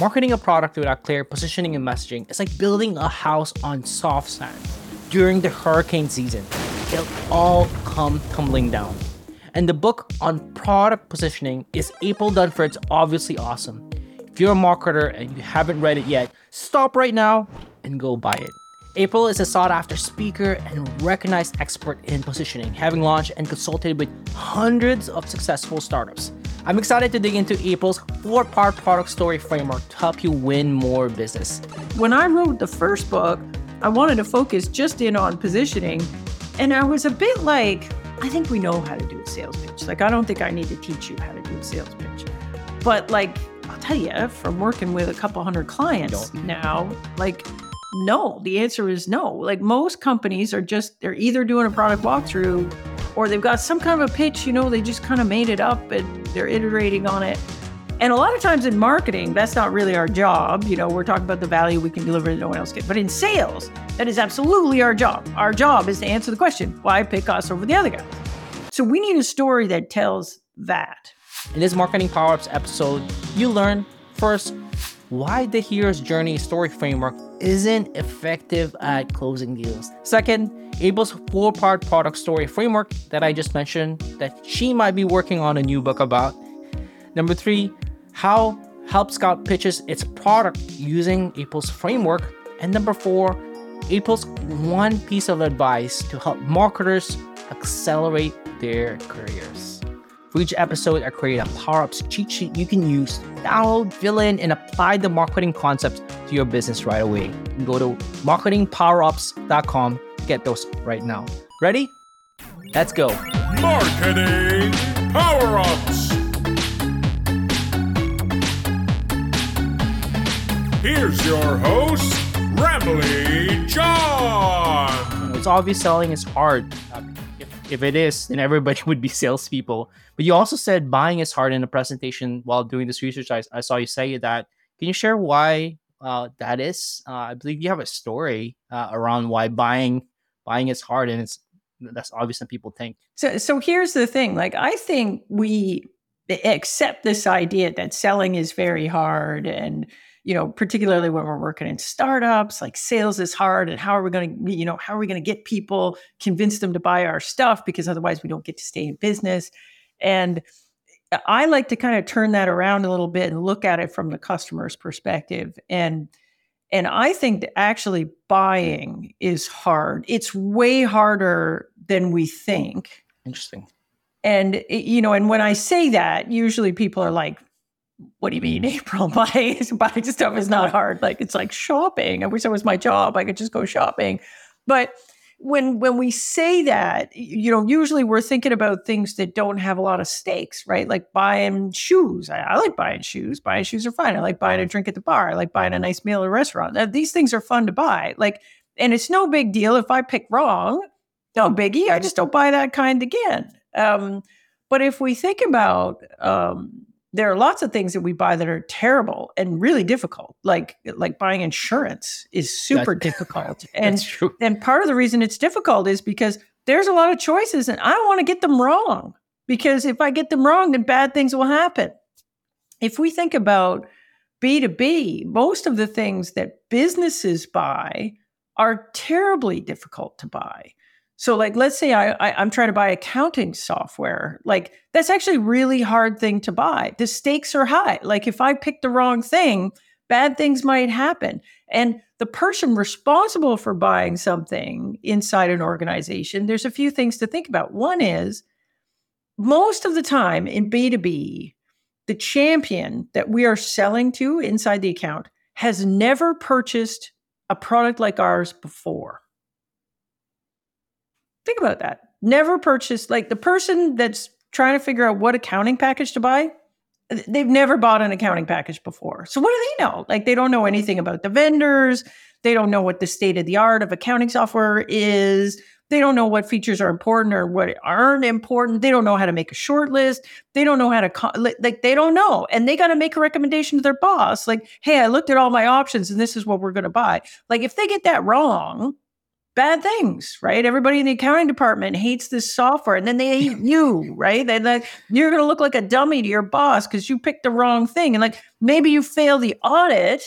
Marketing a product without clear positioning and messaging is like building a house on soft sand during the hurricane season. It'll all come tumbling down. And the book on product positioning is April Dunford's obviously awesome. If you're a marketer and you haven't read it yet, stop right now and go buy it. April is a sought after speaker and recognized expert in positioning, having launched and consulted with hundreds of successful startups. I'm excited to dig into April's four part product story framework to help you win more business. When I wrote the first book, I wanted to focus just in on positioning. And I was a bit like, I think we know how to do a sales pitch. Like, I don't think I need to teach you how to do a sales pitch. But, like, I'll tell you, from working with a couple hundred clients now, like, no, the answer is no. Like most companies are just, they're either doing a product walkthrough or they've got some kind of a pitch, you know, they just kind of made it up and they're iterating on it. And a lot of times in marketing, that's not really our job. You know, we're talking about the value we can deliver that no one else can. But in sales, that is absolutely our job. Our job is to answer the question why pick us over the other guy? So we need a story that tells that. In this Marketing Power Ups episode, you learn first why the hero's journey story framework isn't effective at closing deals. Second, April's four part product story framework that I just mentioned that she might be working on a new book about. Number three, how Help Scout pitches its product using April's framework. And number four, April's one piece of advice to help marketers accelerate their careers. For each episode, I create a Power Ups cheat sheet you can use, download, fill in, and apply the marketing concepts to your business right away. You can go to marketingpowerups.com to get those right now. Ready? Let's go. Marketing Power Ups. Here's your host, Ramli John. It's obvious selling is hard if it is, then everybody would be salespeople. But you also said buying is hard in a presentation while doing this research. I, I saw you say that. Can you share why uh, that is? Uh, I believe you have a story uh, around why buying buying is hard, and it's that's obvious than people think. So, so here's the thing. Like, I think we accept this idea that selling is very hard and you know, particularly when we're working in startups, like sales is hard. And how are we going to, you know, how are we going to get people, convince them to buy our stuff because otherwise we don't get to stay in business. And uh, I like to kind of turn that around a little bit and look at it from the customer's perspective. And and I think that actually buying is hard. It's way harder than we think. Interesting. And you know, and when I say that, usually people are like, what do you mean April? Buying buying stuff is not hard. Like it's like shopping. I wish that was my job. I could just go shopping. But when when we say that, you know, usually we're thinking about things that don't have a lot of stakes, right? Like buying shoes. I, I like buying shoes. Buying shoes are fine. I like buying a drink at the bar. I like buying a nice meal at a restaurant. These things are fun to buy. Like, and it's no big deal if I pick wrong. No biggie. I just don't buy that kind again. Um, but if we think about um, there are lots of things that we buy that are terrible and really difficult. Like like buying insurance is super that's, difficult. and and part of the reason it's difficult is because there's a lot of choices and i don't want to get them wrong. Because if i get them wrong then bad things will happen. If we think about b2b most of the things that businesses buy are terribly difficult to buy so, like, let's say I, I am trying to buy accounting software. Like, that's actually really hard thing to buy. The stakes are high. Like, if I pick the wrong thing, bad things might happen. And the person responsible for buying something inside an organization, there's a few things to think about. One is most of the time in B2B, the champion that we are selling to inside the account has never purchased a product like ours before. Think about that. Never purchased, like the person that's trying to figure out what accounting package to buy, they've never bought an accounting package before. So what do they know? Like they don't know mm-hmm. anything about the vendors. They don't know what the state of the art of accounting software is. They don't know what features are important or what aren't important. They don't know how to make a short list. They don't know how to like they don't know. And they got to make a recommendation to their boss like, "Hey, I looked at all my options and this is what we're going to buy." Like if they get that wrong, bad things, right? Everybody in the accounting department hates this software, and then they hate you, right? They like you're going to look like a dummy to your boss because you picked the wrong thing, and like maybe you fail the audit,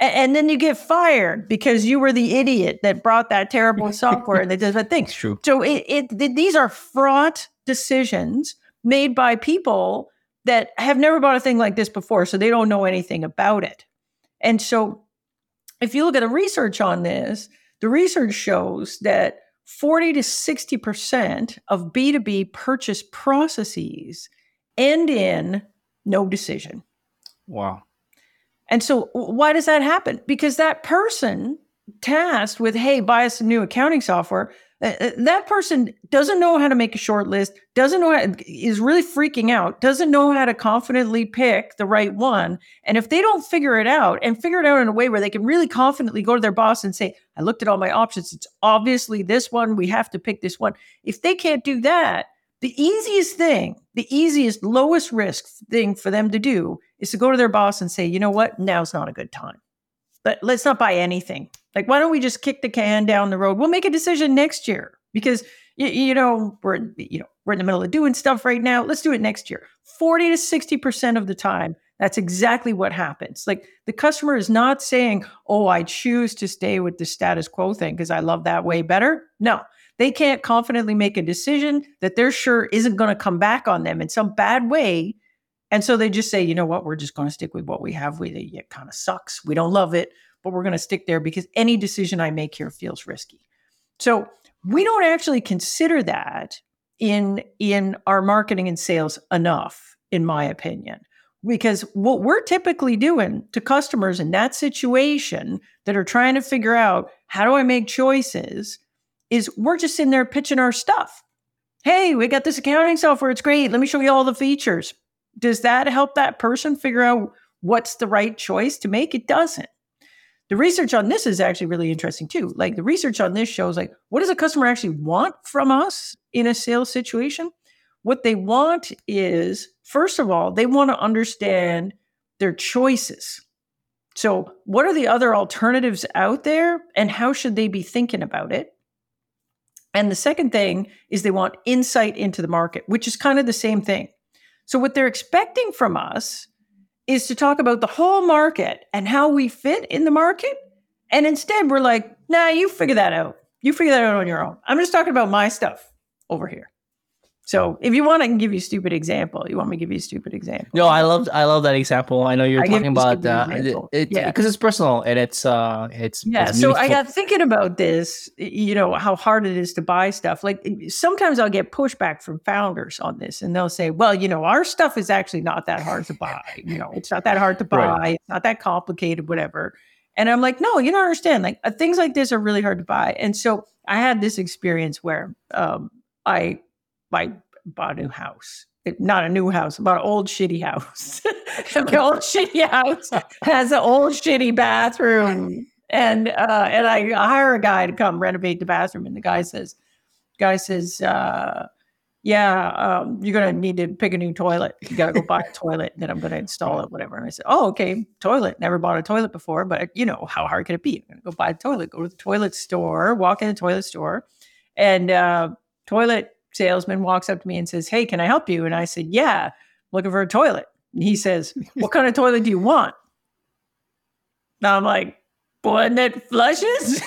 and, and then you get fired because you were the idiot that brought that terrible software and they did that thing. It's true. So it, it th- these are fraught decisions made by people that have never bought a thing like this before, so they don't know anything about it. And so, if you look at the research on this, the research shows that 40 to 60% of B2B purchase processes end in no decision. Wow. And so, why does that happen? Because that person tasked with, hey, buy us some new accounting software, Uh, uh, that person doesn't know how to make a short list, doesn't know, how, is really freaking out, doesn't know how to confidently pick the right one. And if they don't figure it out and figure it out in a way where they can really confidently go to their boss and say, I looked at all my options, it's obviously this one, we have to pick this one. If they can't do that, the easiest thing, the easiest, lowest risk thing for them to do is to go to their boss and say, you know what, now's not a good time. But let's not buy anything. Like, why don't we just kick the can down the road? We'll make a decision next year because you, you know we're you know we're in the middle of doing stuff right now. Let's do it next year. Forty to sixty percent of the time, that's exactly what happens. Like the customer is not saying, "Oh, I choose to stay with the status quo thing because I love that way better." No, they can't confidently make a decision that they're sure isn't going to come back on them in some bad way. And so they just say, you know what, we're just going to stick with what we have. We it kind of sucks. We don't love it, but we're going to stick there because any decision I make here feels risky. So we don't actually consider that in in our marketing and sales enough, in my opinion. Because what we're typically doing to customers in that situation that are trying to figure out how do I make choices is we're just in there pitching our stuff. Hey, we got this accounting software. It's great. Let me show you all the features. Does that help that person figure out what's the right choice to make? It doesn't. The research on this is actually really interesting too. Like the research on this shows like what does a customer actually want from us in a sales situation? What they want is first of all, they want to understand their choices. So, what are the other alternatives out there and how should they be thinking about it? And the second thing is they want insight into the market, which is kind of the same thing. So, what they're expecting from us is to talk about the whole market and how we fit in the market. And instead, we're like, nah, you figure that out. You figure that out on your own. I'm just talking about my stuff over here. So if you want, I can give you a stupid example. You want me to give you a stupid example? No, I love I love that example. I know you're I talking about uh, it it Yeah. because it's personal and it's uh it's Yeah. it's So I got thinking about this, you know, how hard it is to buy stuff. Like sometimes I'll get pushback from founders on this and they'll say, well, you know, our stuff is actually not that hard to buy. You know, it's not that hard to buy. Right. It's not that complicated, whatever. And I'm like, no, you don't understand. Like uh, things like this are really hard to buy. And so I had this experience where um, I, I bought a new house. It- not a new house, but an old shitty house. the old shitty house has an old shitty bathroom. And uh and I hire a guy to come renovate the bathroom. And the guy says guy says uh yeah um you're gonna need to pick a new toilet. You gotta go buy a toilet then i'm gonna install it whatever. And i said oh okay toilet. Never bought a toilet before but you know how hard can it be? I'm gonna go buy a toilet go to the toilet store walk in the toilet store and uh toilet salesman walks up to me and says hey can i help you? And i said yeah looking for a toilet. And he says what kind of toilet do you want? Now i'm like one that flushes?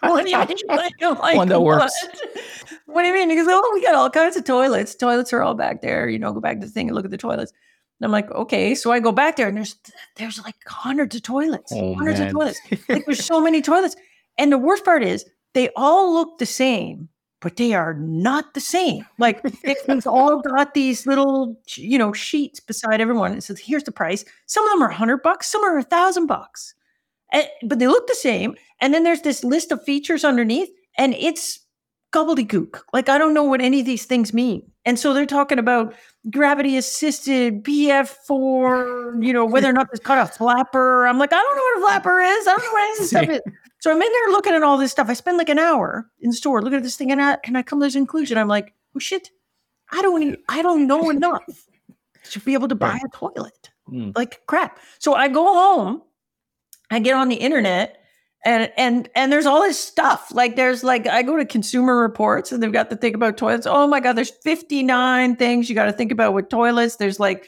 What do you mean? Like, like, One that works. "What?" what do you mean? He goes oh we got all kinds of toilets. Toilets are all back there. You know go back to the thing and look at the toilets. And i'm like okay. So i go back there and there's there's like hundreds of toilets Oh, hundreds man. of toilets. Like there's so many toilets. And the worst part is they all look the same but they are not the same. Like they've all got these little you know sheets beside everyone. It says here's the price. Some of them are 100 bucks some are a thousand bucks. But they look the same and then there's this list of features underneath and it's gobbledygook. Like i don't know what any of these things mean. And so they're talking about gravity assisted bf4 you know whether or not it's got a flapper. I'm like i don't know what a flapper is. I don't know what any of this stuff is so i'm in there looking at all this stuff i spend like an hour in the store looking at this thing and i, and I come to this conclusion i'm like oh shit i don't i don't know enough to be able to buy a toilet Mm. like crap so i go home I get on the internet And and and there's all this stuff. Like there's like I go to Consumer Reports and they've got to think about toilets. Oh my god, there's 59 things you got to think about with toilets. There's like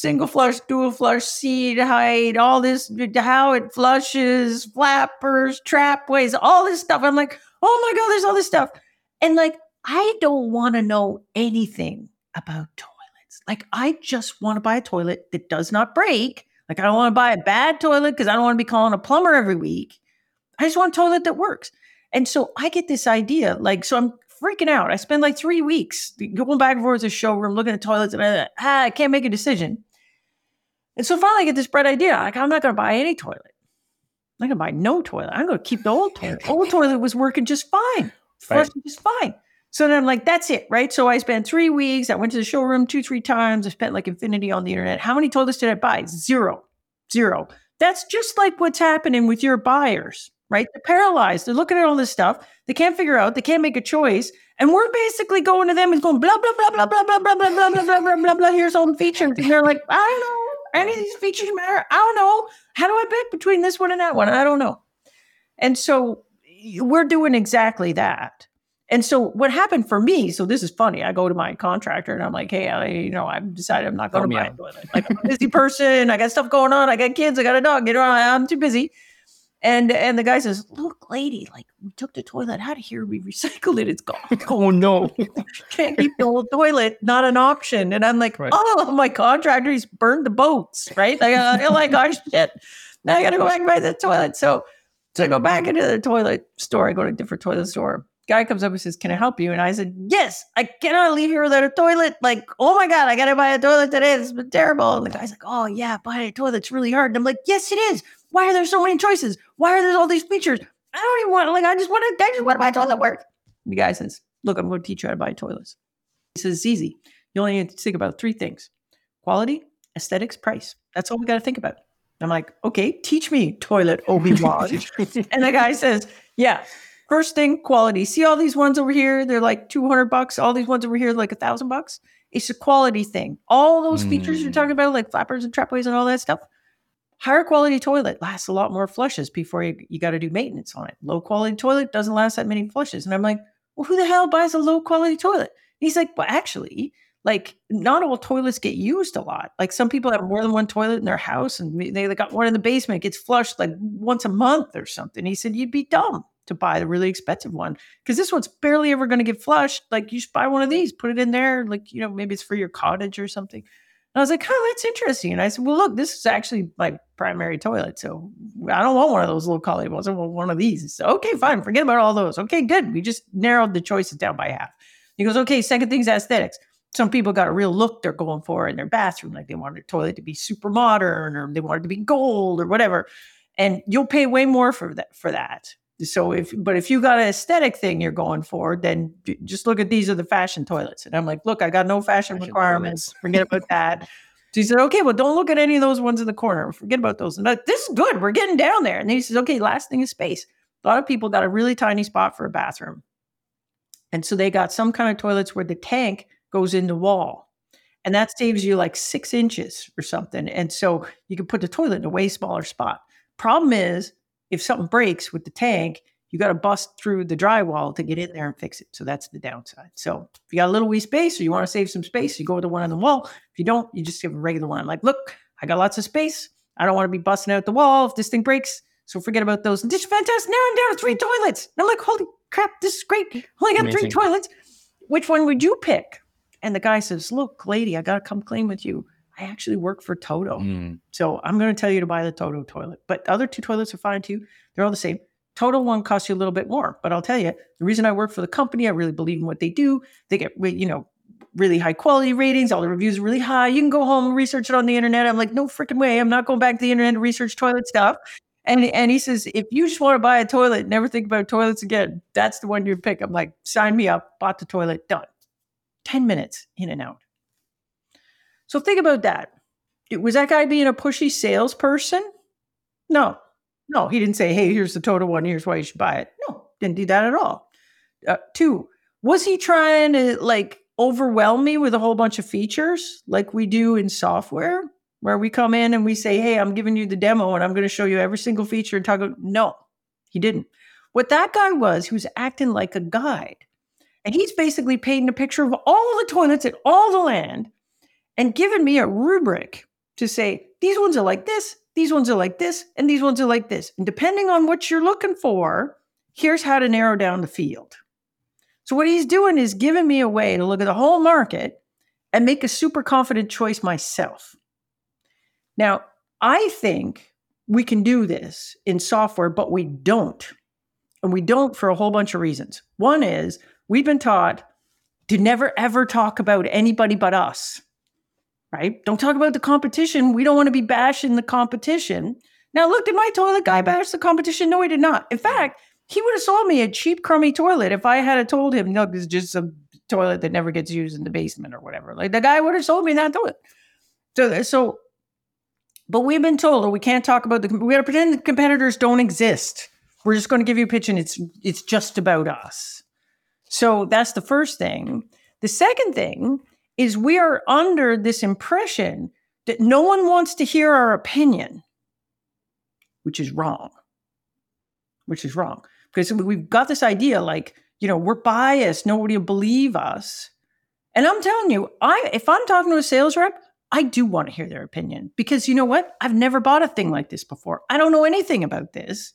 single flush, dual flush, seat height, all this, how it flushes, flappers, trapways, all this stuff. I'm like, oh my God, there's all this stuff. And like, I don't want to know anything about toilets. Like, I just want to buy a toilet that does not break. Like, I don't want to buy a bad toilet because I don't want to be calling a plumber every week. I just want a toilet that works. And so I get this idea, like, so I'm freaking out. I spend like three weeks going back and forth to the showroom, looking at toilets, and I, ah, I can't make a decision. And so finally, I get this bright idea. Like, I'm not going to buy any toilet. I'm not going to buy no toilet. I'm going to keep the old toilet. Old toilet was working just fine, flushing right. just fine. So then I'm like, that's it, right? So I spent three weeks. I went to the showroom two, three times. I spent like infinity on the internet. How many toilets did I buy? Zero, zero. That's just like what's happening with your buyers right? They're paralyzed. They're looking at all this stuff. They can't figure out. They can't make a choice. And we're basically going to them and going blah blah blah blah blah blah blah blah blah blah blah blah blah blah. Here's all the features, and they're like, I don't know. Any of these features matter? I don't know. How do I pick between this one and that one? I don't know. And so we're doing exactly that. And so what happened for me, so this is funny. I go to my contractor and I'm like, hey, I, you know, I've decided I'm not going to buy a toilet. Like I'm a busy person. I got stuff going on. I got kids. I got a dog. You know, I'm too busy. And and the guy says, "Look, lady, like we took the toilet out of here, we recycled it. It's gone. oh no, can't keep the old toilet. Not an option." And I'm like, right. "Oh, my contractor, he's burned the boats, right? Like, uh, oh my gosh, shit! Now I got to go back and buy the toilet." So, so I go back into the toilet store. I go to a different toilet store. Guy comes up and says, "Can I help you?" And I said, "Yes, I cannot leave here without a toilet. Like, oh my god, I got to buy a toilet today. This has been terrible." And the guy's like, "Oh yeah, buying a toilet's really hard." And I'm like, "Yes, it is." Why are there so many choices? Why are there all these features? I don't even want like I just want to I just want to buy toilet work. The guy says, Look, I'm going to teach you how to buy toilets. He says, It's easy. You only need to think about three things quality, aesthetics, price. That's all we got to think about. I'm like, okay, teach me toilet Obi-Wan. and the guy says, Yeah. First thing, quality. See all these ones over here? They're like 200 bucks. All these ones over here, like a thousand bucks. It's a quality thing. All those mm. features you're talking about, like flappers and trapways and all that stuff, Higher quality toilet lasts a lot more flushes before you, you got to do maintenance on it. Low quality toilet doesn't last that many flushes. And I'm like, well, who the hell buys a low quality toilet? he's like, well, actually, like not all toilets get used a lot. Like some people have more than one toilet in their house and they got one in the basement, gets flushed like once a month or something. He said, you'd be dumb to buy the really expensive one because this one's barely ever going to get flushed. Like you should buy one of these, put it in there. Like, you know, maybe it's for your cottage or something. And I was like, oh, that's interesting. And I said, well, look, this is actually my primary toilet. So I don't want one of those little quality ones. I want one of these. So, okay, fine. Forget about all those. Okay, good. We just narrowed the choices down by half. He goes, okay, second thing's aesthetics. Some people got a real look they're going for in their bathroom. Like they want their toilet to be super modern or they want it to be gold or whatever. And you'll pay way more for that for that. So if but if you got an aesthetic thing you're going for, then just look at these are the fashion toilets. And I'm like, look, I got no fashion, fashion requirements. Toilets. Forget about that. So he said, okay, well, don't look at any of those ones in the corner. Forget about those. And like, this is good. We're getting down there. And then he says, okay, last thing is space. A lot of people got a really tiny spot for a bathroom. And so they got some kind of toilets where the tank goes in the wall. And that saves you like six inches or something. And so you can put the toilet in a way smaller spot. Problem is, if something breaks with the tank, you got to bust through the drywall to get in there and fix it. So that's the downside. So if you got a little wee space or you want to save some space, you go with the one on the wall. If you don't, you just give a regular one. Like, look, I got lots of space. I don't want to be busting out the wall if this thing breaks. So forget about those. And this is fantastic. Now I'm down to three toilets. And I'm like, holy crap, this is great. I only got Amazing. three toilets. Which one would you pick? And the guy says, look, lady, I got to come clean with you. I actually work for Toto. Mm. So I'm going to tell you to buy the Toto toilet. But the other two toilets are fine too. They're all the same. Toto one costs you a little bit more, but I'll tell you, the reason I work for the company, I really believe in what they do. They get, you know, really high quality ratings. All the reviews are really high. You can go home and research it on the internet. I'm like, no freaking way. I'm not going back to the internet to research toilet stuff. And and he says, if you just want to buy a toilet, never think about toilets again. That's the one you pick. I'm like, sign me up. Bought the toilet, done. Ten minutes in and out. So think about that. Was that guy being a pushy salesperson? No, no, he didn't say, hey, here's the Toto one. Here's why you should buy it. No, didn't do that at all. Uh, two, was he trying to like overwhelm me with a whole bunch of features like we do in software where we come in and we say, hey, I'm giving you the demo and I'm going to show you every single feature and talk about, no, He didn't. What that guy was, he was acting like a guide. And he's basically painting a picture of all the toilets at all the land and given me a rubric to say, these ones are like this, these ones are like this, and these ones are like this. And depending on what you're looking for, here's how to narrow down the field. So, what he's doing is giving me a way to look at the whole market and make a super confident choice myself. Now, I think we can do this in software, but we don't. And we don't for a whole bunch of reasons. One is we've been taught to never ever talk about anybody but us, right? Don't talk about the competition. We don't want to be bashing the competition. Now, look, did my toilet guy bash the competition? No, he did not. In fact, he would have sold me a cheap, crummy toilet if I had told him, no, this is just a toilet that never gets used in the basement or whatever. Like the guy would have sold me that toilet. So, so, but we've been told, or we can't talk about the. We got to pretend the competitors don't exist. We're just going to give you a pitch, and it's it's just about us. So that's the first thing. The second thing is we are under this impression that no one wants to hear our opinion, which is wrong. Which is wrong. Because we've got this idea like you know we're biased nobody will believe us. And i'm telling you i if i'm talking to a sales rep i do want to hear their opinion. Because you know what? I've never bought a thing like this before. I don't know anything about this.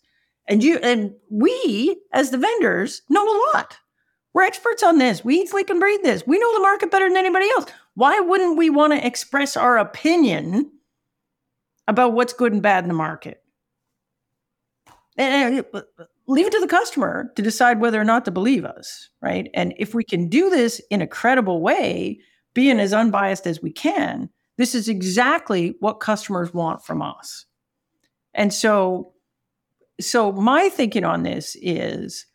And you and we as the vendors know a lot we're experts on this we eat sleep and breathe this we know the market better than anybody else why wouldn't we want to express our opinion about what's good and bad in the market and leave it to the customer to decide whether or not to believe us, right? And if we can do this in a credible way, being as unbiased as we can, this is exactly what customers want from us. And so so my thinking on this is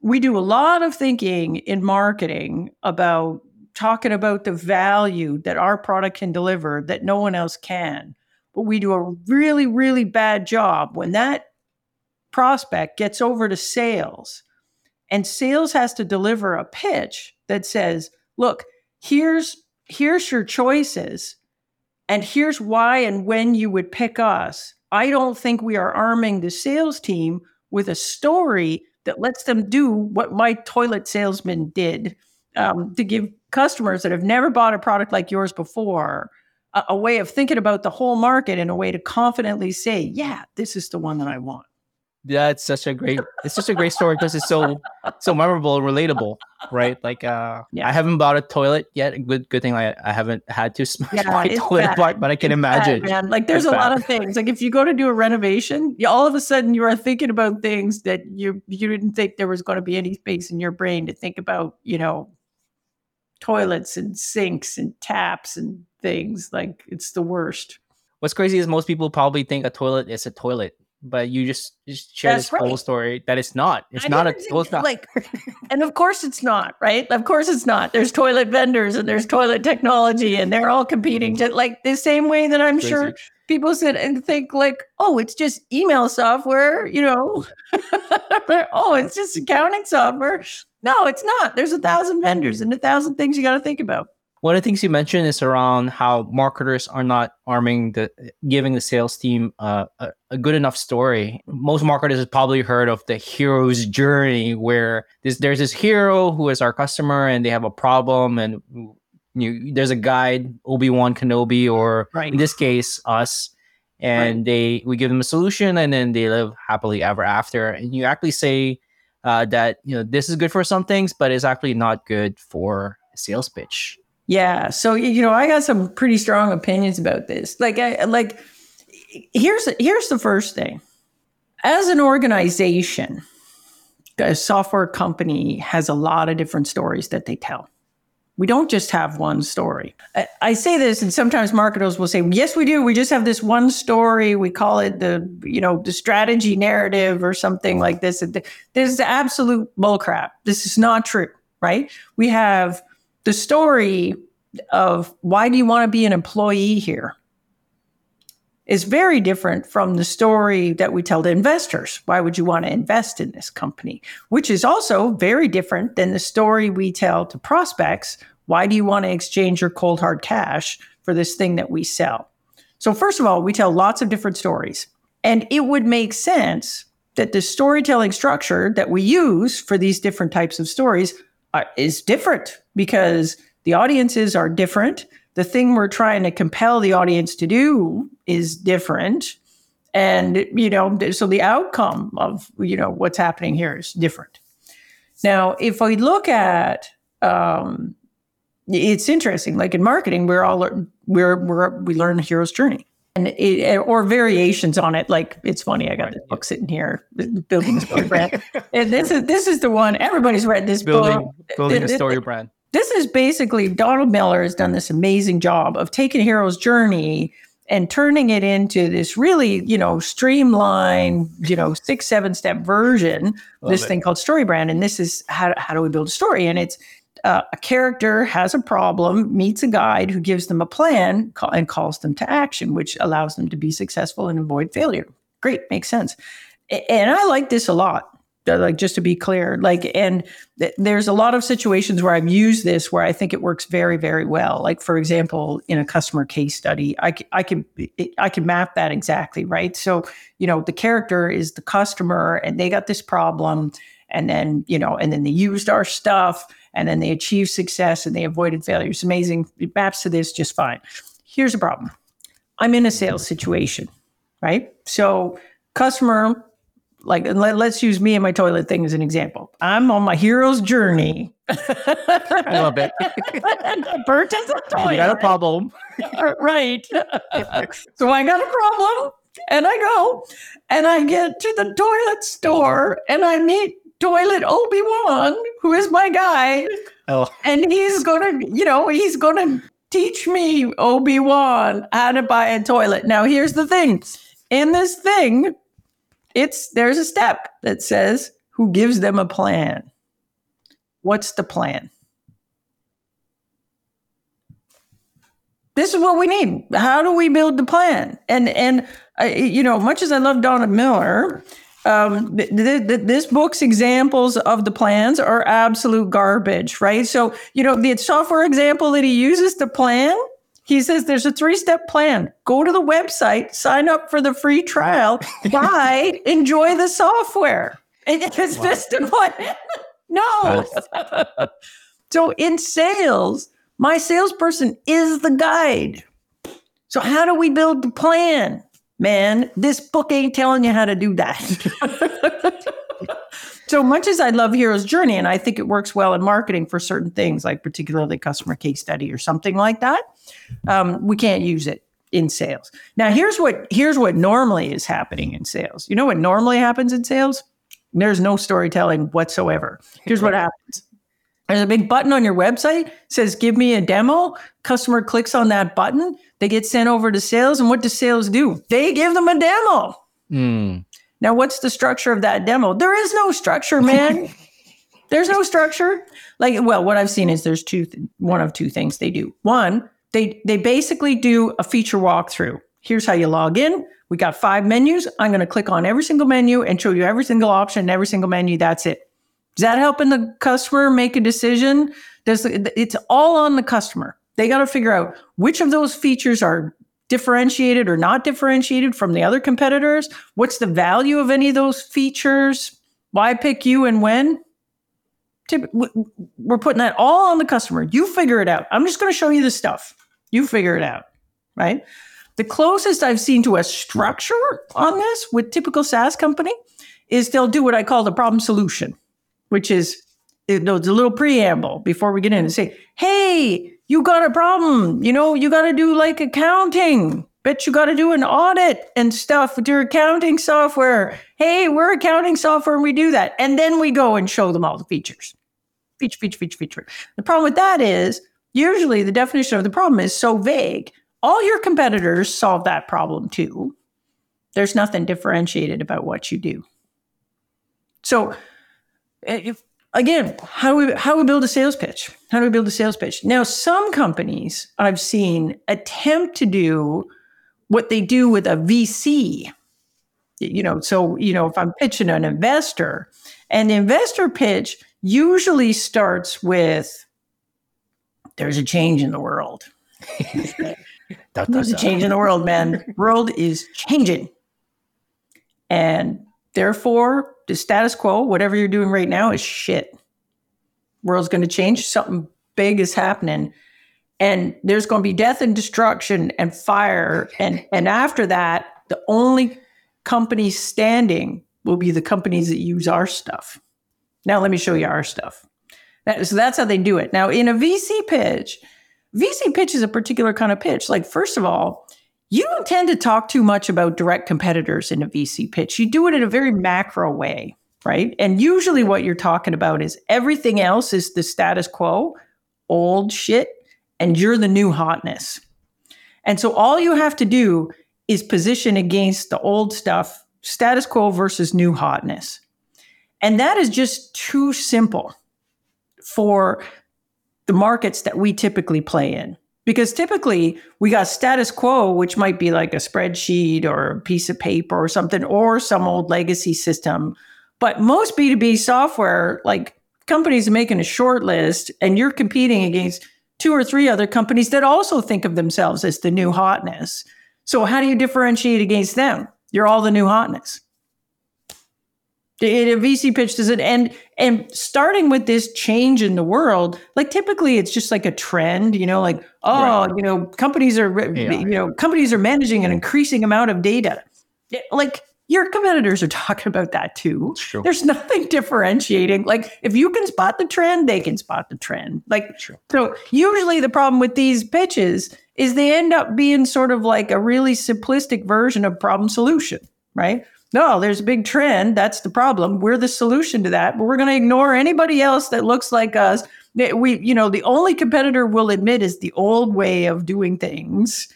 we do a lot of thinking in marketing about talking about the value that our product can deliver that no one else can. But we do a really really bad job when that prospect gets over to sales and sales has to deliver a pitch that says look here's here's your choices and here's why and when you would pick us i don't think we are arming the sales team with a story that lets them do what my toilet salesman did um, to give customers that have never bought a product like yours before a, a way of thinking about the whole market and a way to confidently say yeah this is the one that i want that's such a great it's such a great story because it's so so memorable and relatable right? Like uh yeah. i haven't bought a toilet yet. Good good thing i, I haven't had to smash yeah, my toilet apart but i can it's imagine. bad, man. like there's it's a bad. lot of things. Like if you go to do a renovation you, all of a sudden you are thinking about things that you you didn't think there was going to be any space in your brain to think about you know toilets and sinks and taps and things. Like it's the worst. What's crazy is most people probably think a toilet is a toilet but you just, just share That's this right. whole story that it's not. It's I not a well, it's not. like and of course it's not, right? Of course it's not. There's toilet vendors and there's toilet technology and they're all competing mm-hmm. to like the same way that I'm sure people sit and think like, oh, it's just email software, you know. oh, it's just accounting software. No, it's not. There's a thousand vendors and a thousand things you got to think about one of the things you mentioned is around how marketers are not arming the giving the sales team uh, a, a, good enough story most marketers have probably heard of the hero's journey where this, there's this hero who is our customer and they have a problem and you, there's a guide obi-wan kenobi or right. in this case us and right. they we give them a solution and then they live happily ever after and you actually say uh, that you know this is good for some things but it's actually not good for a sales pitch yeah. So you know, I got some pretty strong opinions about this. Like, I, like here's here's the first thing. As an organization, a software company has a lot of different stories that they tell. We don't just have one story. I, I, say this, and sometimes marketers will say, "Yes, we do. We just have this one story. We call it the, you know, the strategy narrative or something like this." This is absolute bullcrap. This is not true, right? We have the story of why do you want to be an employee here is very different from the story that we tell to investors. Why would you want to invest in this company? Which is also very different than the story we tell to prospects. Why do you want to exchange your cold hard cash for this thing that we sell? So, first of all, we tell lots of different stories. And it would make sense that the storytelling structure that we use for these different types of stories are, is different because the audiences are different. The thing we're trying to compel the audience to do is different. And, you know, so the outcome of, you know, what's happening here is different. Now, if we look at, um, it's interesting. Like in marketing, we're all we're, we're we learn hero's journey, and it, or variations on it. Like it's funny. I got this book sitting here, building a story brand, and this is this is the one everybody's read this building book. building a This- story brand. This is basically Donald Miller has done this amazing job of taking hero's journey and turning it into this really, you know, streamlined, you know, six, seven step version of this it. thing called Story Brand. And this is how, how do we build a story? And it's uh, a character has a problem, meets a guide who gives them a plan ca- and calls them to action, which allows them to be successful and avoid failure. Great, makes sense. And I like this a lot. Uh, Like just to be clear, like, and th- there's a lot of situations where I've used this where I think it works very, very well. Like, for example, in a customer case study, I, c- I can I can map that exactly, right? So, you know, the character is the customer, and they got this problem, and then you know, and then they used our stuff, and then they achieved success, and they avoided failure. It's amazing. It maps to this just fine. Here's a problem. I'm in a sales situation, right? So, customer like let, let's use me and my toilet thing as an example. I'm on my hero's journey. I love it. Burnt as a toilet. You got a problem. right. so I got a problem and I go and I get to the toilet store and I meet toilet Obi-Wan, who is my guy, Oh, and he's gonna, you know, he's gonna teach me Obi-Wan how to buy a toilet. Now here's the thing. In this thing, it's there's a step that says who gives them a plan. What's the plan? This is what we need. How do we build the plan? And and I, you know, much as I love Donald Miller, um, th- th- th- this book's examples of the plans are absolute garbage, right? So you know, the software example that he uses to plan, he says there's a three-step plan. Go to the website, sign up for the free trial, buy, enjoy the software. And it's just a plan. No. so in sales, my salesperson is the guide. So how do we build the plan? Man, this book ain't telling you how to do that. so much as I love Hero's Journey, and I think it works well in marketing for certain things, like particularly customer case study or something like that, um, we can't use it in sales. Now, here's what here's what normally is happening in sales. You know what normally happens in sales? There's no storytelling whatsoever. Here's what happens. There's a big button on your website says give me a demo. Customer clicks on that button, they get sent over to sales and what does sales do? They give them a demo. mm. Now, what's the structure of that demo? There is no structure, man. there's no structure. Like, well, what I've seen is there's two, th- one of two things they do. One, they they basically do a feature walkthrough. Here's how you log in. We got five menus. I'm going to click on every single menu and show you every single option, every single menu. That's it. Is that helping the customer make a decision? Does it's all on the customer. They got to figure out which of those features are differentiated or not differentiated from the other competitors. What's the value of any of those features? Why pick you and when? We're putting that all on the customer. You figure it out. I'm just going to show you the stuff. You figure it out, right? The closest I've seen to a structure on this with typical SaaS company is they'll do what I call the problem solution, which is you know, it's a little preamble before we get in and say, hey, you got a problem. You know, you got to do like accounting. Bet you got to do an audit and stuff with your accounting software. Hey, we're accounting software and we do that. And then we go and show them all the features. Feature, feature, feature, feature. The problem with that is usually the definition of the problem is so vague. All your competitors solve that problem too. There's nothing differentiated about what you do. So, Eh, if, again, how do we how do we build a sales pitch? How do we build a sales pitch? Now, some companies I've seen attempt to do what they do with a VC. You know, so you know, if I'm pitching an investor, an investor pitch usually starts with there's a change in the world. There's a change in the world, man. world is changing. And Therefore, the status quo, whatever you're doing right now, is shit. World's going to change. Something big is happening. And there's going to be death and destruction and fire. And, and after that, the only companies standing will be the companies that use our stuff. Now, let me show you our stuff. That, so that's how they do it. Now, in a VC pitch, VC pitch is a particular kind of pitch. Like, first of all, you don't tend to talk too much about direct competitors in a VC pitch. You do it in a very macro way, right? And usually what you're talking about is everything else is the status quo, old shit, and you're the new hotness. And so all you have to do is position against the old stuff, status quo versus new hotness. And that is just too simple for the markets that we typically play in. Because typically we got status quo, which might be like a spreadsheet or a piece of paper or something, or some old legacy system. But most B2B software, like companies are making a short list and you're competing against two or three other companies that also think of themselves as the new hotness. So how do you differentiate against them? You're all the new hotness a VC pitch does it and and starting with this change in the world, like typically it's just like a trend, you know, like oh, right. you know, companies are yeah. you know companies are managing an increasing amount of data. Like your competitors are talking about that too. There's nothing differentiating. Like if you can spot the trend, they can spot the trend. Like so usually the problem with these pitches is they end up being sort of like a really simplistic version of problem solution, right? No, there's a big trend. That's the problem. We're the solution to that. But we're going to ignore anybody else that looks like us. We, you know, the only competitor we'll admit is the old way of doing things.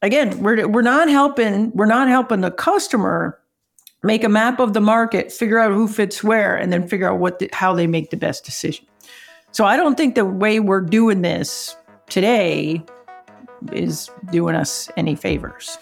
Again, we're we're not helping. We're not helping the customer make a map of the market, figure out who fits where, and then figure out what the, how they make the best decision. So I don't think the way we're doing this today is doing us any favors.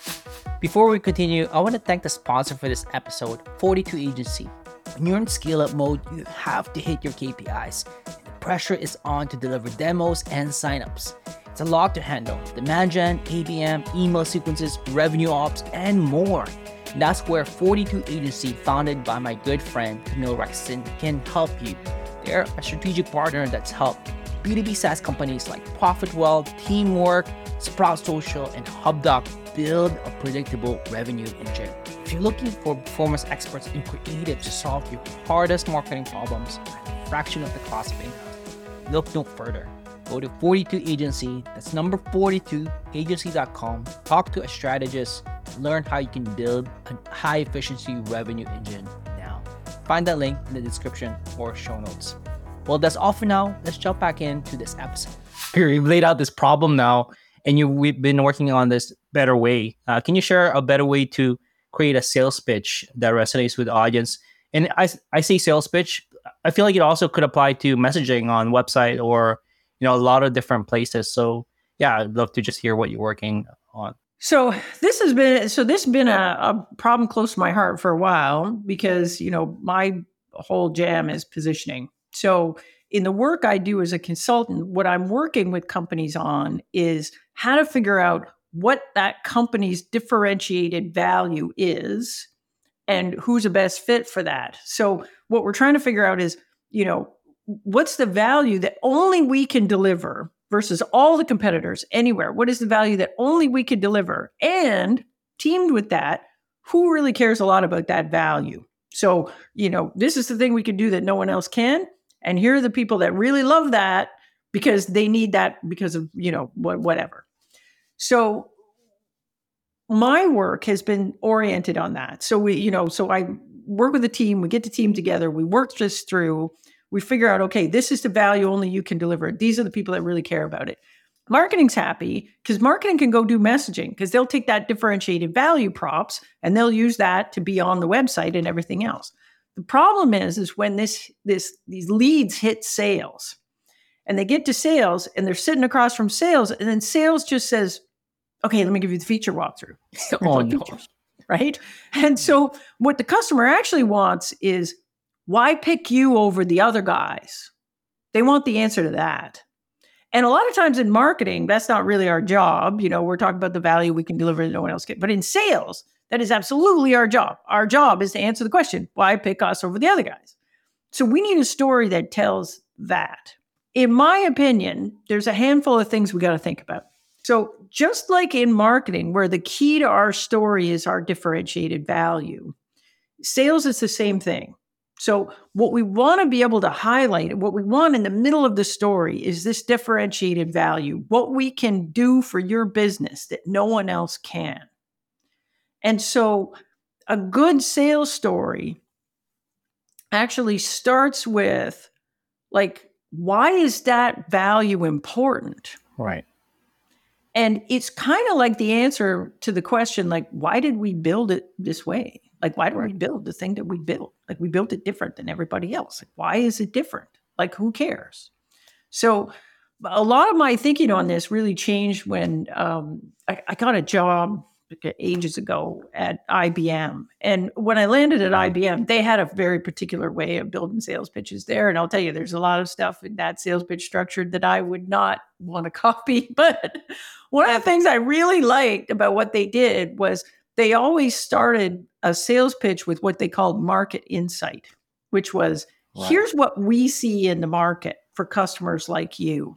Before we continue, I want to thank the sponsor for this episode, 42 Agency. When you're in scale up mode, you have to hit your KPIs. The pressure is on to deliver demos and signups. It's a lot to handle demand gen, ABM, email sequences, revenue ops, and more. And that's where 42 Agency, founded by my good friend Camille Rexton, can help you. They're a strategic partner that's helped B2B SaaS companies like Profitwell, Teamwork, Sprout Social, and HubDoc build a predictable revenue engine. If you're looking for performance experts in creative to solve your hardest marketing problems at a fraction of the cost of in-house, look no further. Go to 42 Agency, that's number 42agency.com, talk to a strategist, learn how you can build a high efficiency revenue engine now. Find that link in the description or show notes. Well, that's all for now. Let's jump back into this episode. Here, we've laid out this problem now and you we've been working on this better way. Uh, can you share a better way to create a sales pitch that resonates with the audience? And I I say sales pitch. I feel like it also could apply to messaging on website or you know a lot of different places. So yeah, I'd love to just hear what you're working on. So this has been so this has been a, a problem close to my heart for a while because you know my whole jam is positioning. So in the work I do as a consultant, what I'm working with companies on is how to figure out what that company's differentiated value is and who's the best fit for that. So what we're trying to figure out is, you know, what's the value that only we can deliver versus all the competitors anywhere? What is the value that only we can deliver? And teamed with that, who really cares a lot about that value? So, you know, this is the thing we can do that no one else can. And here are the people that really love that because they need that because of, you know, whatever. So my work has been oriented on that. So we, you know, so I work with a team, we get the team together, we work this through, we figure out, okay, this is the value only you can deliver. These are the people that really care about it. Marketing's happy because marketing can go do messaging because they'll take that differentiated value props and they'll use that to be on the website and everything else. The problem is, is when this this these leads hit sales and they get to sales and they're sitting across from sales and then sales just says, okay, let me give you the feature walkthrough. oh, no. Features, right? And so what the customer actually wants is why pick you over the other guys? They want the answer to that. And a lot of times in marketing, that's not really our job. You know, we're talking about the value we can deliver that no one else can. But in sales, That is absolutely our job. Our job is to answer the question why pick us over the other guys? So we need a story that tells that. In my opinion, there's a handful of things we got to think about. So, just like in marketing, where the key to our story is our differentiated value, sales is the same thing. So, what we want to be able to highlight, what we want in the middle of the story is this differentiated value, what we can do for your business that no one else can. And so, a good sales story actually starts with like, why is that value important? Right. And it's kind of like the answer to the question, like, why did we build it this way? Like, why did we build the thing that we built? Like, we built it different than everybody else. Like, why is it different? Like, who cares? So, a lot of my thinking on this really changed when um, I, I got a job ages ago at IBM. And when I landed at mm-hmm. IBM, they had a very particular way of building sales pitches there. And I'll tell you, there's a lot of stuff in that sales pitch structure that I would not want to copy. But one of the things I really liked about what they did was they always started a sales pitch with what they called market insight, which was right. here's what we see in the market for customers like you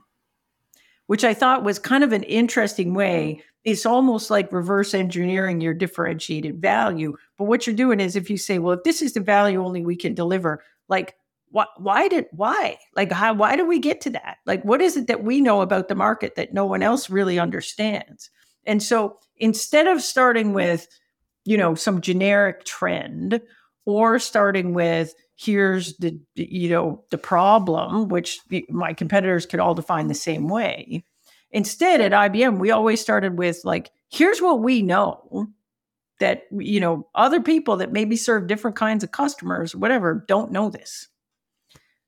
which I thought was kind of an interesting way. Mm-hmm. It's almost like reverse engineering your differentiated value. But what you're doing is if you say, well, if this is the value only we can deliver, like, why, why did, why? Like, how, why do we get to that? Like, what is it that we know about the market that no one else really understands? And so instead of starting with, you know, some generic trend or starting with, here's the you know the problem which the, my competitors could all define the same way instead at IBM we always started with like here's what we know that you know other people that maybe serve different kinds of customers whatever don't know this.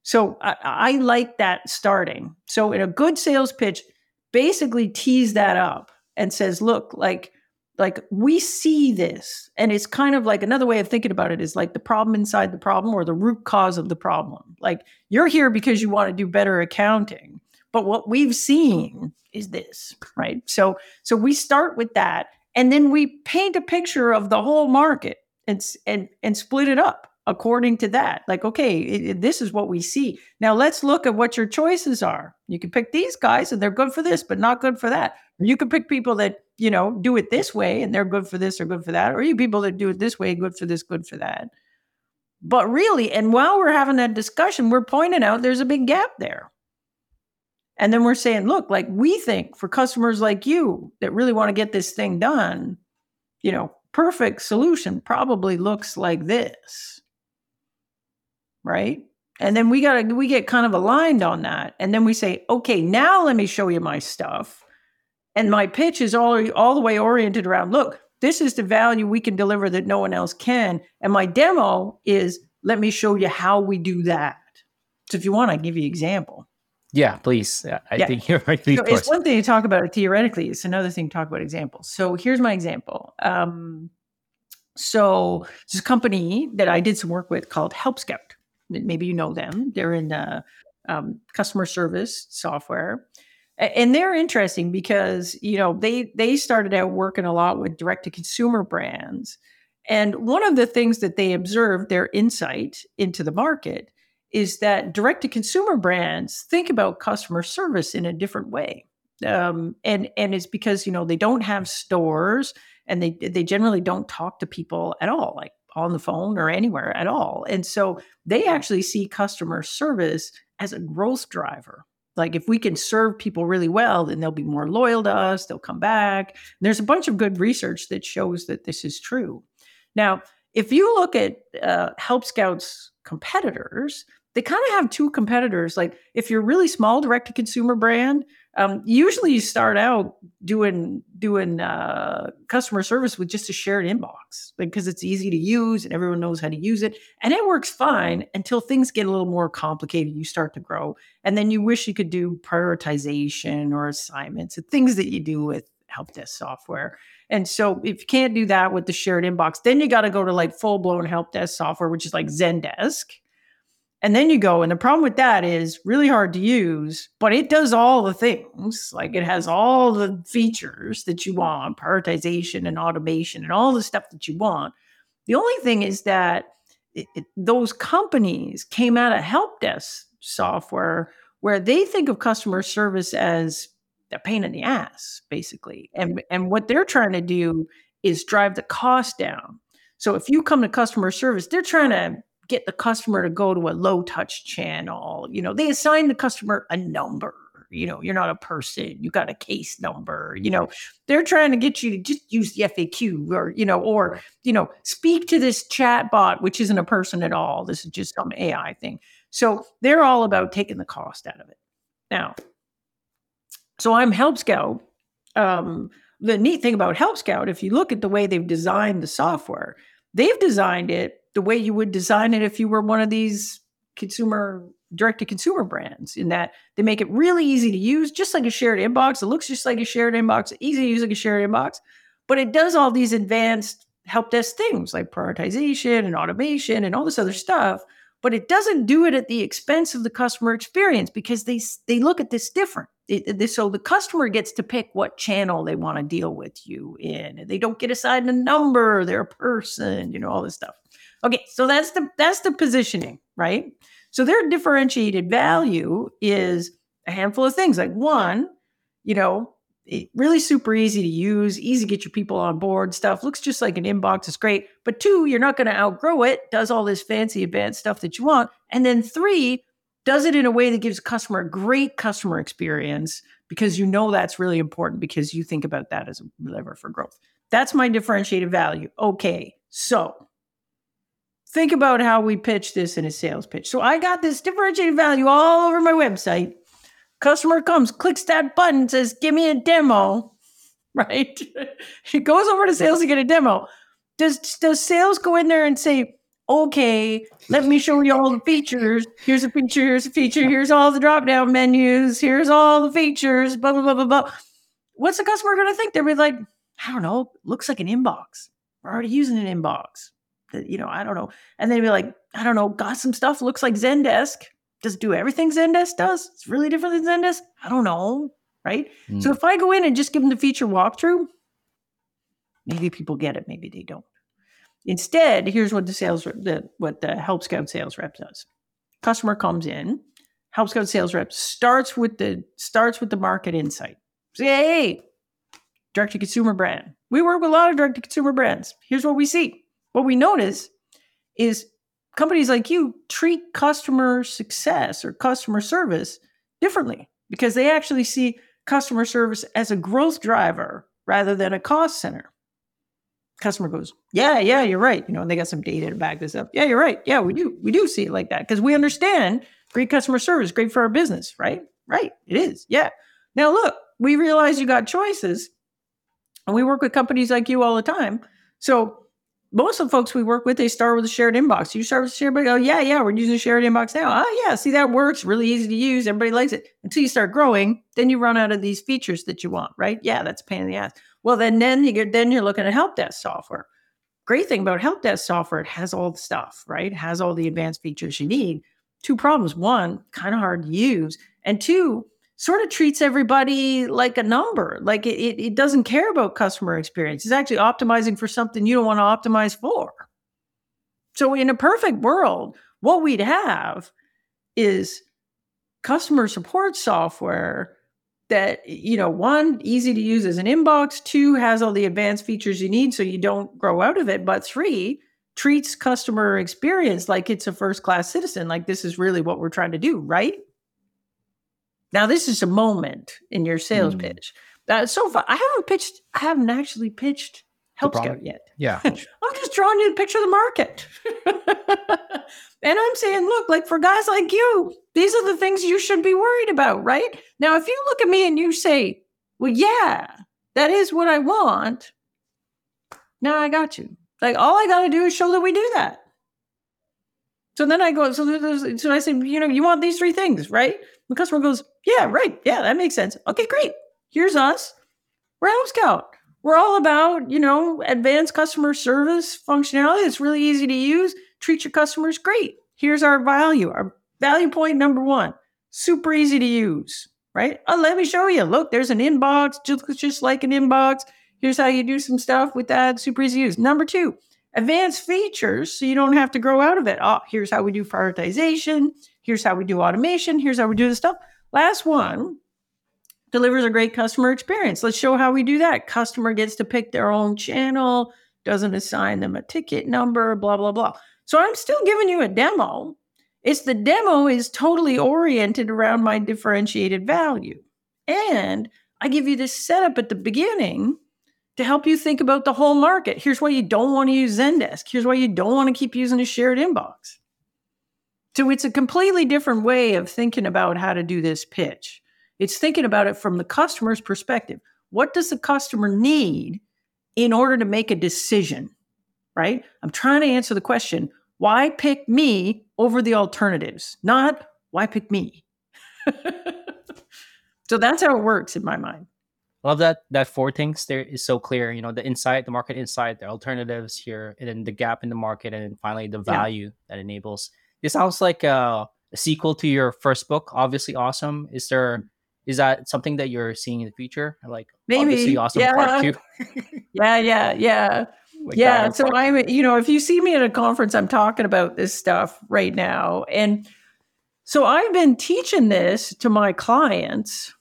So I, I like that starting. So in a good sales pitch basically tease that up and says look like like we see this. And it's kind of like another way of thinking about it is like the problem inside the problem or the root cause of the problem. Like you're here because you want to do better accounting but what we've seen is this. right? So so we start with that and then we paint a picture of the whole market and and and split it up according to that. Like okay it, this is what we see. Now let's look at what your choices are. You can pick these guys and they're good for this but not good for that. You can pick people that you know, do it this way and they're good for this or good for that, or you people that do it this way, good for this, good for that. But really, and while we're having that discussion, we're pointing out there's a big gap there. And then we're saying, look, like we think for customers like you that really want to get this thing done, you know, perfect solution probably looks like this. Right? And then we got to we get kind of aligned on that. And then we say, okay, now let me show you my stuff and my pitch is all, all the way oriented around look, this is the value we can deliver that no one else can. And my demo is let me show you how we do that. So if you want, I give you example. Yeah, please. I yeah. think you're right. So it's one thing to talk about it theoretically. It's another thing to talk about examples. So here's my example. Um, so this company that I did some work with called Help Scout. Maybe you know them. They're in uh, um, customer service software and they're interesting because you know they they started out working a lot with direct to consumer brands and one of the things that they observed their insight into the market is that direct to consumer brands think about customer service in a different way um, and and it's because you know they don't have stores and they they generally don't talk to people at all like on the phone or anywhere at all and so they actually see customer service as a growth driver like if we can serve people really well, then they'll be more loyal to us, they'll come back. And there's a bunch of good research that shows that this is true. Now, if you look at uh, Help Scout's competitors, they kind of have two competitors. Like if you're really small direct to consumer brand, um, usually you start out doing doing uh, customer service with just a shared inbox because it's easy to use and everyone knows how to use it, and it works fine until things get a little more complicated. You start to grow, and then you wish you could do prioritization or assignments and things that you do with help desk software. And so if you can't do that with the shared inbox, then you got to go to like full blown help desk software, which is like Zendesk And then you go, and the problem with that is really hard to use, but it does all the things. Like it has all the features that you want, prioritization and automation and all the stuff that you want. The only thing is that it, it, those companies came out of help desk software where they think of customer service as a pain in the ass, basically. And, and what they're trying to do is drive the cost down. So if you come to customer service, they're trying to get the customer to go to a low touch channel. You know, they assign the customer a number. You know, you're not a person, you got a case number. You know, they're trying to get you to just use the FAQ or, you know, or, you know, speak to this chat bot, which isn't a person at all. This is just some AI thing. So they're all about taking the cost out of it. Now, so I'm Help Scout. Um, the neat thing about Help Scout, if you look at the way they've designed the software, they've designed it the way you would design it if you were one of these consumer direct to consumer brands in that they make it really easy to use just like a shared inbox. It looks just like a shared inbox easy to use like a shared inbox but it does all these advanced help desk things like prioritization and automation and all this other stuff but it doesn't do it at the expense of the customer experience because they they look at this different. It, so the customer gets to pick what channel they want to deal with you in they don't get assigned a number they're a person you know all this stuff Okay, so that's the that's the positioning, right? So their differentiated value is a handful of things. Like one, you know, really super easy to use, easy to get your people on board. Stuff looks just like an inbox. It's great. But two, you're not going to outgrow it. Does all this fancy advanced stuff that you want. And then three, does it in a way that gives a customer a great customer experience because you know that's really important because you think about that as a lever for growth. That's my differentiated value. Okay, so think about how we pitch this in a sales pitch. So I got this differentiated value all over my website. Customer comes, clicks that button, says, Give me a demo, right? he goes over to sales to get a demo. Does, does sales go in there and say, Okay, let me show you all the features. Here's a feature, here's a feature, here's all the drop down menus, here's all the features, blah, blah, blah, blah, blah. What's the customer going to think? They'll be like, I don't know, looks like an inbox. We're already using an inbox you know, I don't know. And they'd be like, I don't know, got some stuff looks like Zendesk. Does it do everything Zendesk does? It's really different than Zendesk. I don't know, right? Mm. So if I go in and just give them the feature walkthrough, maybe people get it, maybe they don't. Instead, here's what the sales the what the Help Scout sales rep does. Customer comes in, Help Scout sales rep starts with the starts with the market insight. Say, hey, direct to consumer brand. We work with a lot of direct to consumer brands. Here's what we see what we notice is companies like you treat customer success or customer service differently because they actually see customer service as a growth driver rather than a cost center. Customer goes, Yeah, yeah, you're right. You know, and they got some data to back this up. Yeah, you're right. Yeah, we do. We do see it like that because we understand great customer service, great for our business, right? Right. It is. Yeah. Now, look, we realize you got choices and we work with companies like you all the time. So most of the folks we work with, they start with a shared inbox. You start with a shared inbox. Oh, yeah, yeah, we're using a shared inbox now. Oh, yeah, see, that works. Really easy to use. Everybody likes it. Until you start growing, then you run out of these features that you want, right? Yeah, that's a pain in the ass. Well, then, then you get, then you're looking at help desk software. Great thing about help desk software, it has all the stuff, right? It has all the advanced features you need. Two problems. One, kind of hard to use. And two, sort of treats everybody like a number. Like it, it, it doesn't care about customer experience. It's actually optimizing for something you don't want to optimize for. So, in a perfect world, what we'd have is customer support software that you know one easy to use as an inbox two has all the advanced features you need so you don't grow out of it but three treats customer experience like it's a first class citizen like this is really what we're trying to do right now, this is a moment in your sales mm. pitch. Uh, so far, I haven't pitched, I haven't actually pitched Help Scout yet. Yeah. I'm just drawing you a picture of the market. and I'm saying, look, like for guys like you, these are the things you should be worried about, right? Now, if you look at me and you say, well, yeah, that is what I want. Now I got you. Like all I got to do is show that we do that. So then I go, so, so I say, you know, you want these three things, right? The customer goes, Yeah, right. Yeah, that makes sense. Okay, great. Here's us. We're Help Scout. We're all about, you know, advanced customer service functionality. It's really easy to use. Treat your customers great. here's our value. Our value point number one, super easy to use, right? Oh, let me show you. Look, there's an inbox, just, just like an inbox. Here's how you do some stuff with that. Super easy to use. Number two, advanced features so you don't have to grow out of it. Oh, here's how we do prioritization. Here's how we do automation. Here's how we do the stuff. Last one delivers a great customer experience. Let's show how we do that. Customer gets to pick their own channel, doesn't assign them a ticket number, blah, blah, blah. So I'm still giving you a demo. It's the demo is totally oriented around my differentiated value. And I give you this setup at the beginning to help you think about the whole market. Here's why you don't want to use Zendesk. Here's why you don't want to keep using a shared inbox. So it's a completely different way of thinking about how to do this pitch. It's thinking about it from the customer's perspective. What does the customer need in order to make a decision? Right? I'm trying to answer the question why pick me over the alternatives? Not why pick me? so that's how it works in my mind. I love that that four things there is so clear. You know, the inside, the market inside, the alternatives here, and then the gap in the market, and then finally the value yeah. that enables. This sounds like a, a, sequel to your first book. Obviously Awesome. Is there mm. is that something that you're seeing in the future? Like maybe awesome yeah. part two. yeah, yeah, yeah. Like yeah. Uh, so I'm, you know, if you see me at a conference, I'm talking about this stuff right now, and so I've been teaching this to my clients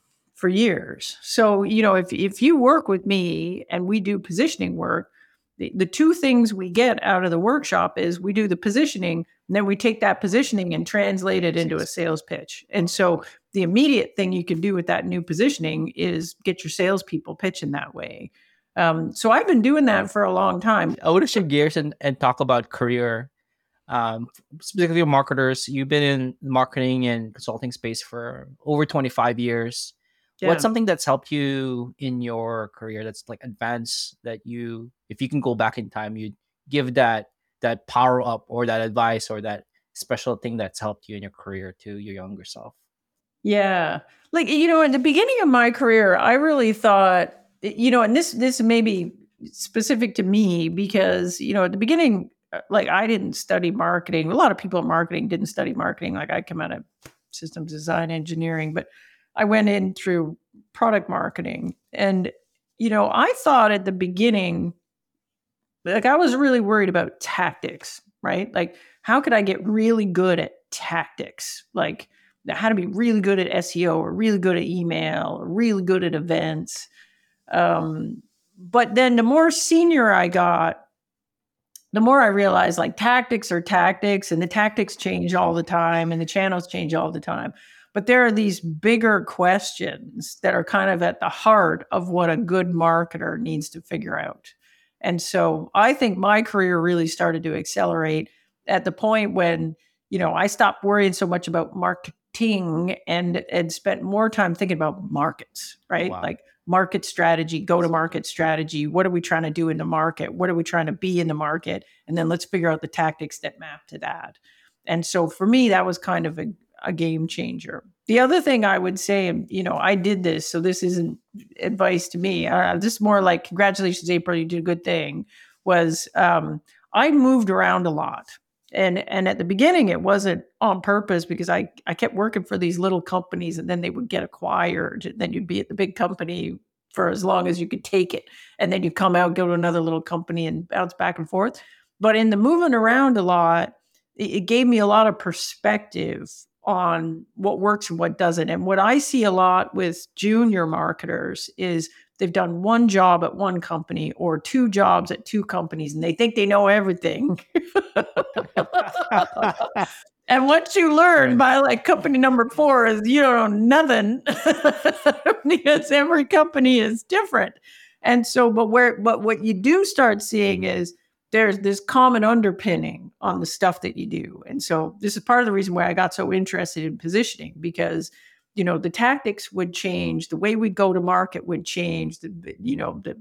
for years. So, you know, if, if you work with me and we do positioning work, the, the two things we get out of the workshop is we do the positioning and then we take that positioning and translate it into a sales pitch. And so the immediate thing you can do with that new positioning is get your salespeople pitching that way. Um, so I've been doing that for a long time. I want to shift gears and, and talk about career, um, specifically marketers. You've been in marketing and consulting space for over 25 years yeah. what's something that's helped you in your career that's like advanced that you if you can go back in time you give that that power up or that advice or that special thing that's helped you in your career to your younger self? Yeah. Like you know in the beginning of my career i really thought you know and this this may be specific to me because you know at the beginning uh, like i didn't study marketing. A lot of people in marketing didn't study marketing. Like i come out of systems design engineering but I went in through product marketing. And, you know, I thought at the beginning, like I was really worried about tactics, right? Like, how could I get really good at tactics? Like, how to be really good at SEO or really good at email or really good at events. Um, but then the more senior I got, the more I realized like tactics are tactics and the tactics change all the time and the channels change all the time. But there are these bigger questions that are kind of at the heart of what a good marketer needs to figure out. And so I think my career really started to accelerate at the point when, you know, I stopped worrying so much about marketing and and spent more time thinking about markets, right? Wow. Like market strategy, go to market strategy. What are we trying to do in the market? What are we trying to be in the market? And then let's figure out the tactics that map to that. And so for me, that was kind of a, a game changer. The other thing I would say, you know, I did this, so this isn't advice to me. Uh, this is more like, congratulations, April, you did a good thing. Was um, I moved around a lot, and and at the beginning it wasn't on purpose because I I kept working for these little companies, and then they would get acquired. And then you'd be at the big company for as long as you could take it, and then you come out, go to another little company, and bounce back and forth. But in the moving around a lot, it gave me a lot of perspective on what works and what doesn't. And what I see a lot with junior marketers is they've done one job at one company or two jobs at two companies and they think they know everything. and what you learn by like company number four is you don't know nothing because every company is different. And so, but where, but what you do start seeing mm-hmm. is there's this common underpinning on the stuff that you do. And so this is part of the reason why I got so interested in positioning because you know the tactics would change, the way we go to market would change, the you know the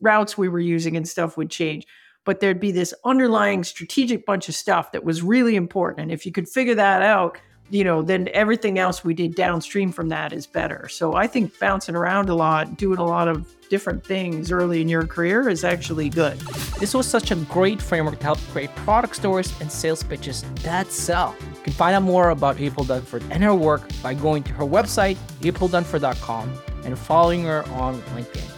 routes we were using and stuff would change, but there'd be this underlying strategic bunch of stuff that was really important and if you could figure that out, you know, then everything else we did downstream from that is better. So I think bouncing around a lot, doing a lot of different things early in your career is actually good. This was such a great framework to help create product stories and sales pitches that sell. You can find out more about April Dunford and her work by going to her website, aprildunford.com, and following her on LinkedIn.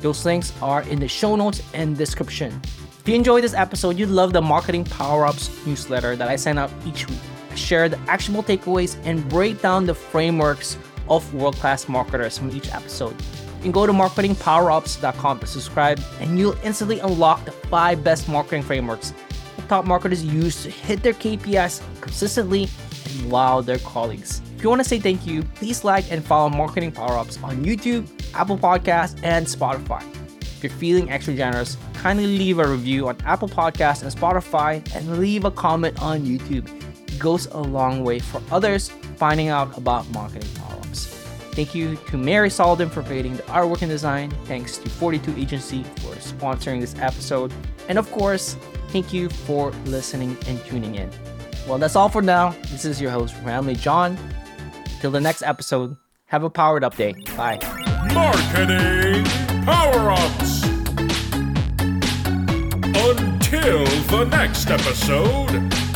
Those links are in the show notes and description. If you enjoyed this episode, you'd love the Marketing Power Ups newsletter that I send out each week. Share the actionable takeaways and break down the frameworks of world class marketers from each episode. You can go to marketingpowerups.com to subscribe, and you'll instantly unlock the five best marketing frameworks that top marketers use to hit their KPIs consistently and wow their colleagues. If you want to say thank you, please like and follow Marketing Power Ups on YouTube, Apple Podcasts, and Spotify. If you're feeling extra generous, kindly leave a review on Apple Podcasts and Spotify and leave a comment on YouTube. Goes a long way for others finding out about marketing power ups. Thank you to Mary Solden for creating the artwork and design. Thanks to 42 Agency for sponsoring this episode. And of course, thank you for listening and tuning in. Well, that's all for now. This is your host, Ramli John. Till the next episode, have a powered up day. Bye. Marketing Power Ups. Until the next episode,